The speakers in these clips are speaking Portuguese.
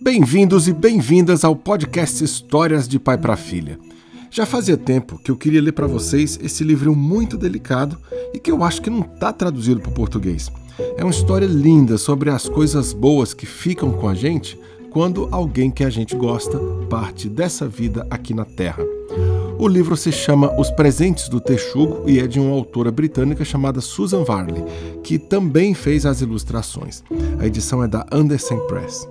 Bem-vindos e bem-vindas ao podcast Histórias de Pai para Filha. Já fazia tempo que eu queria ler para vocês esse livro muito delicado e que eu acho que não está traduzido para o português. É uma história linda sobre as coisas boas que ficam com a gente quando alguém que a gente gosta parte dessa vida aqui na Terra. O livro se chama Os Presentes do Texugo e é de uma autora britânica chamada Susan Varley, que também fez as ilustrações. A edição é da Anderson Press.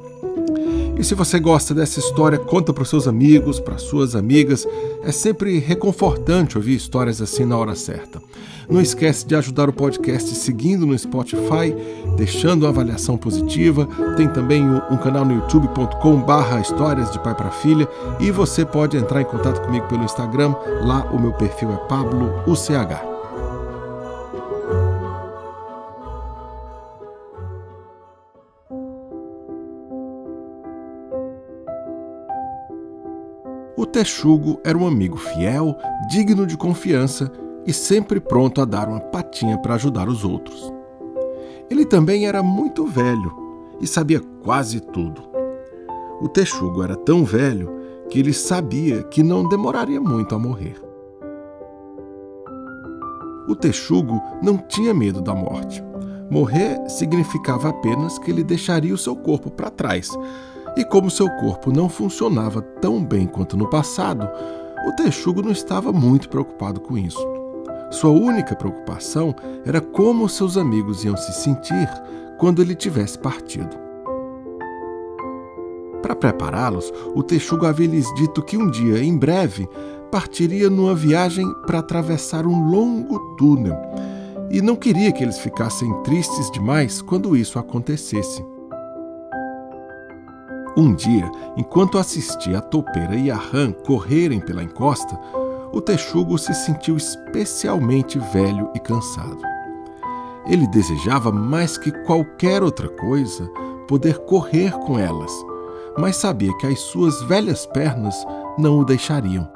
E se você gosta dessa história, conta para os seus amigos, para suas amigas. É sempre reconfortante ouvir histórias assim na hora certa. Não esquece de ajudar o podcast seguindo no Spotify, deixando uma avaliação positiva. Tem também um canal no youtube.com/barra histórias de pai para filha e você pode entrar em contato comigo pelo Instagram. Lá o meu perfil é Pablo Texugo era um amigo fiel, digno de confiança e sempre pronto a dar uma patinha para ajudar os outros. Ele também era muito velho e sabia quase tudo. O Texugo era tão velho que ele sabia que não demoraria muito a morrer. O Texugo não tinha medo da morte. Morrer significava apenas que ele deixaria o seu corpo para trás, e como seu corpo não funcionava tão bem quanto no passado, o texugo não estava muito preocupado com isso. Sua única preocupação era como seus amigos iam se sentir quando ele tivesse partido. Para prepará-los, o texugo havia lhes dito que um dia, em breve, partiria numa viagem para atravessar um longo túnel e não queria que eles ficassem tristes demais quando isso acontecesse. Um dia, enquanto assistia a topeira e a rã correrem pela encosta, o texugo se sentiu especialmente velho e cansado. Ele desejava mais que qualquer outra coisa poder correr com elas, mas sabia que as suas velhas pernas não o deixariam.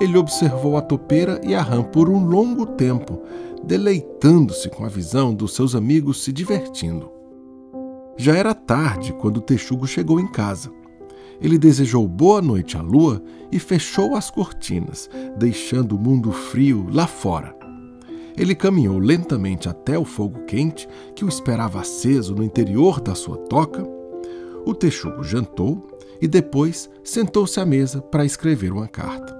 Ele observou a topeira e a rã por um longo tempo, deleitando-se com a visão dos seus amigos se divertindo. Já era tarde quando o texugo chegou em casa. Ele desejou boa noite à lua e fechou as cortinas, deixando o mundo frio lá fora. Ele caminhou lentamente até o fogo quente que o esperava aceso no interior da sua toca. O texugo jantou e depois sentou-se à mesa para escrever uma carta.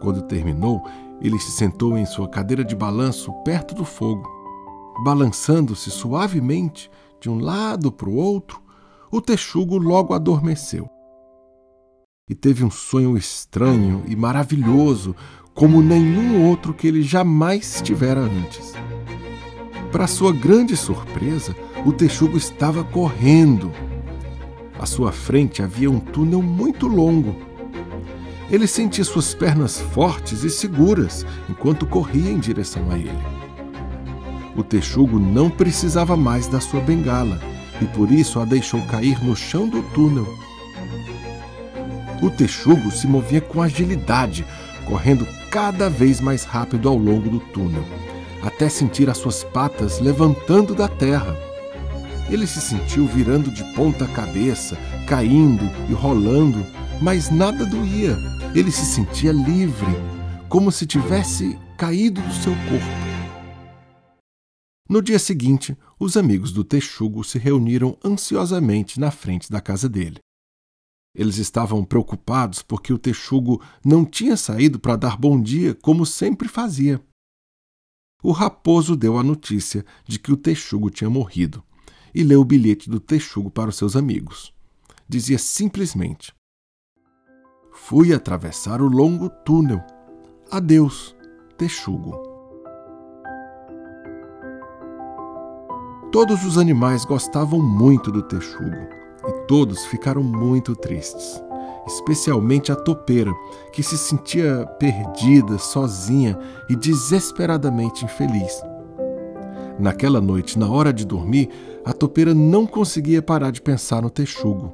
Quando terminou, ele se sentou em sua cadeira de balanço perto do fogo, balançando-se suavemente de um lado para o outro, o texugo logo adormeceu. E teve um sonho estranho e maravilhoso, como nenhum outro que ele jamais tivera antes. Para sua grande surpresa, o texugo estava correndo. À sua frente havia um túnel muito longo. Ele sentia suas pernas fortes e seguras enquanto corria em direção a ele. O texugo não precisava mais da sua bengala e por isso a deixou cair no chão do túnel. O texugo se movia com agilidade, correndo cada vez mais rápido ao longo do túnel, até sentir as suas patas levantando da terra. Ele se sentiu virando de ponta cabeça, caindo e rolando, mas nada doía. Ele se sentia livre, como se tivesse caído do seu corpo. No dia seguinte, os amigos do Texugo se reuniram ansiosamente na frente da casa dele. Eles estavam preocupados porque o Texugo não tinha saído para dar bom dia como sempre fazia. O raposo deu a notícia de que o Texugo tinha morrido e leu o bilhete do Texugo para os seus amigos. Dizia simplesmente: Fui atravessar o longo túnel. Adeus, Texugo. Todos os animais gostavam muito do texugo e todos ficaram muito tristes, especialmente a topeira, que se sentia perdida, sozinha e desesperadamente infeliz. Naquela noite, na hora de dormir, a topeira não conseguia parar de pensar no texugo.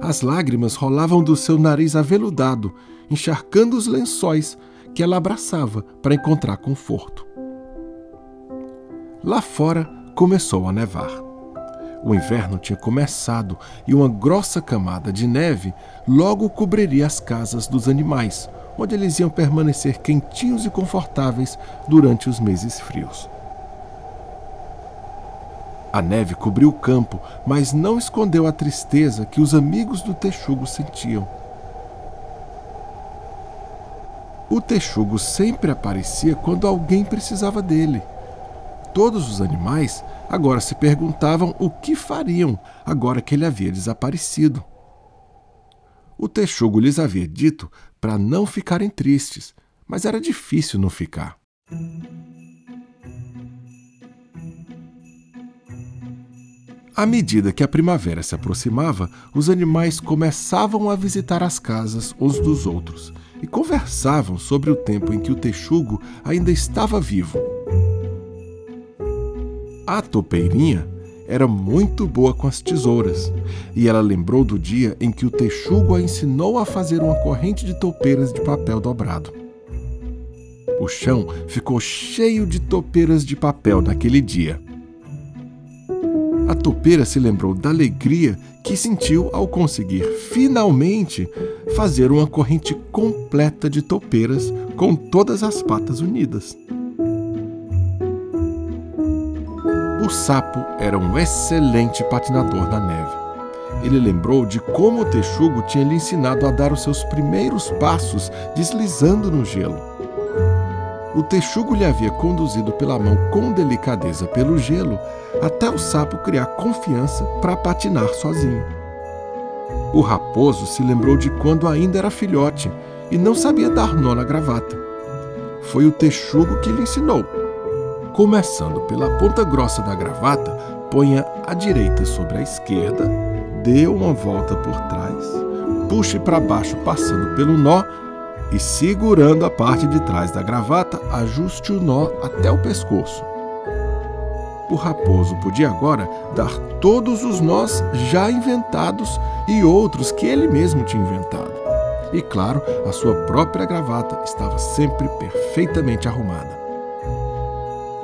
As lágrimas rolavam do seu nariz aveludado, encharcando os lençóis que ela abraçava para encontrar conforto. lá fora começou a nevar. O inverno tinha começado e uma grossa camada de neve logo cobriria as casas dos animais, onde eles iam permanecer quentinhos e confortáveis durante os meses frios. A neve cobriu o campo, mas não escondeu a tristeza que os amigos do texugo sentiam. O texugo sempre aparecia quando alguém precisava dele. Todos os animais agora se perguntavam o que fariam agora que ele havia desaparecido. O texugo lhes havia dito para não ficarem tristes, mas era difícil não ficar. À medida que a primavera se aproximava, os animais começavam a visitar as casas uns dos outros e conversavam sobre o tempo em que o texugo ainda estava vivo. A topeirinha era muito boa com as tesouras, e ela lembrou do dia em que o texugo a ensinou a fazer uma corrente de topeiras de papel dobrado. O chão ficou cheio de topeiras de papel naquele dia. A topeira se lembrou da alegria que sentiu ao conseguir finalmente fazer uma corrente completa de topeiras com todas as patas unidas. O sapo era um excelente patinador na neve. Ele lembrou de como o texugo tinha lhe ensinado a dar os seus primeiros passos deslizando no gelo. O texugo lhe havia conduzido pela mão com delicadeza pelo gelo até o sapo criar confiança para patinar sozinho. O raposo se lembrou de quando ainda era filhote e não sabia dar nó na gravata. Foi o texugo que lhe ensinou. Começando pela ponta grossa da gravata, ponha a direita sobre a esquerda, dê uma volta por trás, puxe para baixo passando pelo nó e segurando a parte de trás da gravata, ajuste o nó até o pescoço. O raposo podia agora dar todos os nós já inventados e outros que ele mesmo tinha inventado. E claro, a sua própria gravata estava sempre perfeitamente arrumada.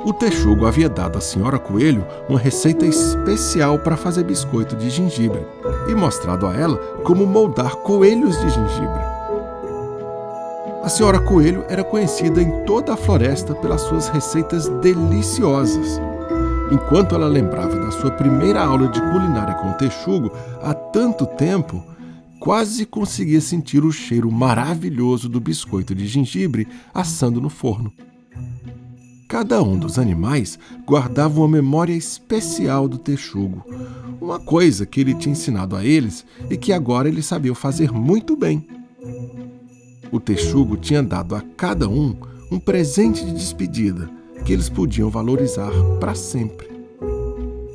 O texugo havia dado à senhora Coelho uma receita especial para fazer biscoito de gengibre e mostrado a ela como moldar coelhos de gengibre. A senhora Coelho era conhecida em toda a floresta pelas suas receitas deliciosas. Enquanto ela lembrava da sua primeira aula de culinária com o texugo há tanto tempo, quase conseguia sentir o cheiro maravilhoso do biscoito de gengibre assando no forno. Cada um dos animais guardava uma memória especial do texugo, uma coisa que ele tinha ensinado a eles e que agora eles sabiam fazer muito bem. O texugo tinha dado a cada um um presente de despedida que eles podiam valorizar para sempre.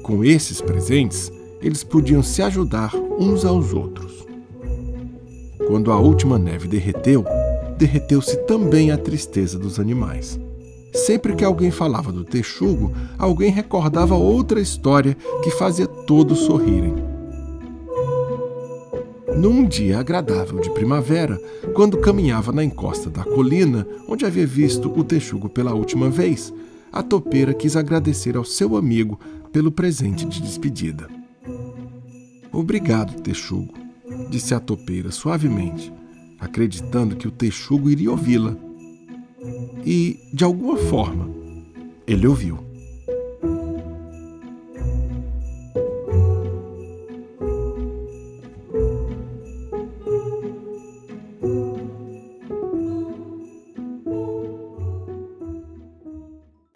Com esses presentes, eles podiam se ajudar uns aos outros. Quando a última neve derreteu, derreteu-se também a tristeza dos animais. Sempre que alguém falava do texugo, alguém recordava outra história que fazia todos sorrirem. Num dia agradável de primavera, quando caminhava na encosta da colina onde havia visto o texugo pela última vez, a topeira quis agradecer ao seu amigo pelo presente de despedida. Obrigado, texugo, disse a topeira suavemente, acreditando que o texugo iria ouvi-la. E, de alguma forma, ele ouviu.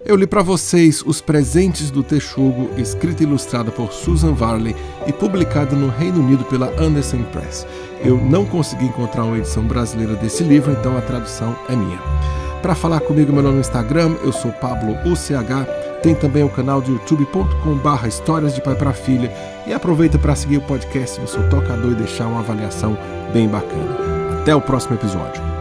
Eu li para vocês Os Presentes do Texugo, escrita e ilustrada por Susan Varley e publicada no Reino Unido pela Anderson Press. Eu não consegui encontrar uma edição brasileira desse livro, então a tradução é minha. Para falar comigo, meu nome no Instagram, eu sou Pablo UCH. Tem também o canal do youtube.com/barra Histórias de Pai para Filha. E aproveita para seguir o podcast no seu tocador e deixar uma avaliação bem bacana. Até o próximo episódio.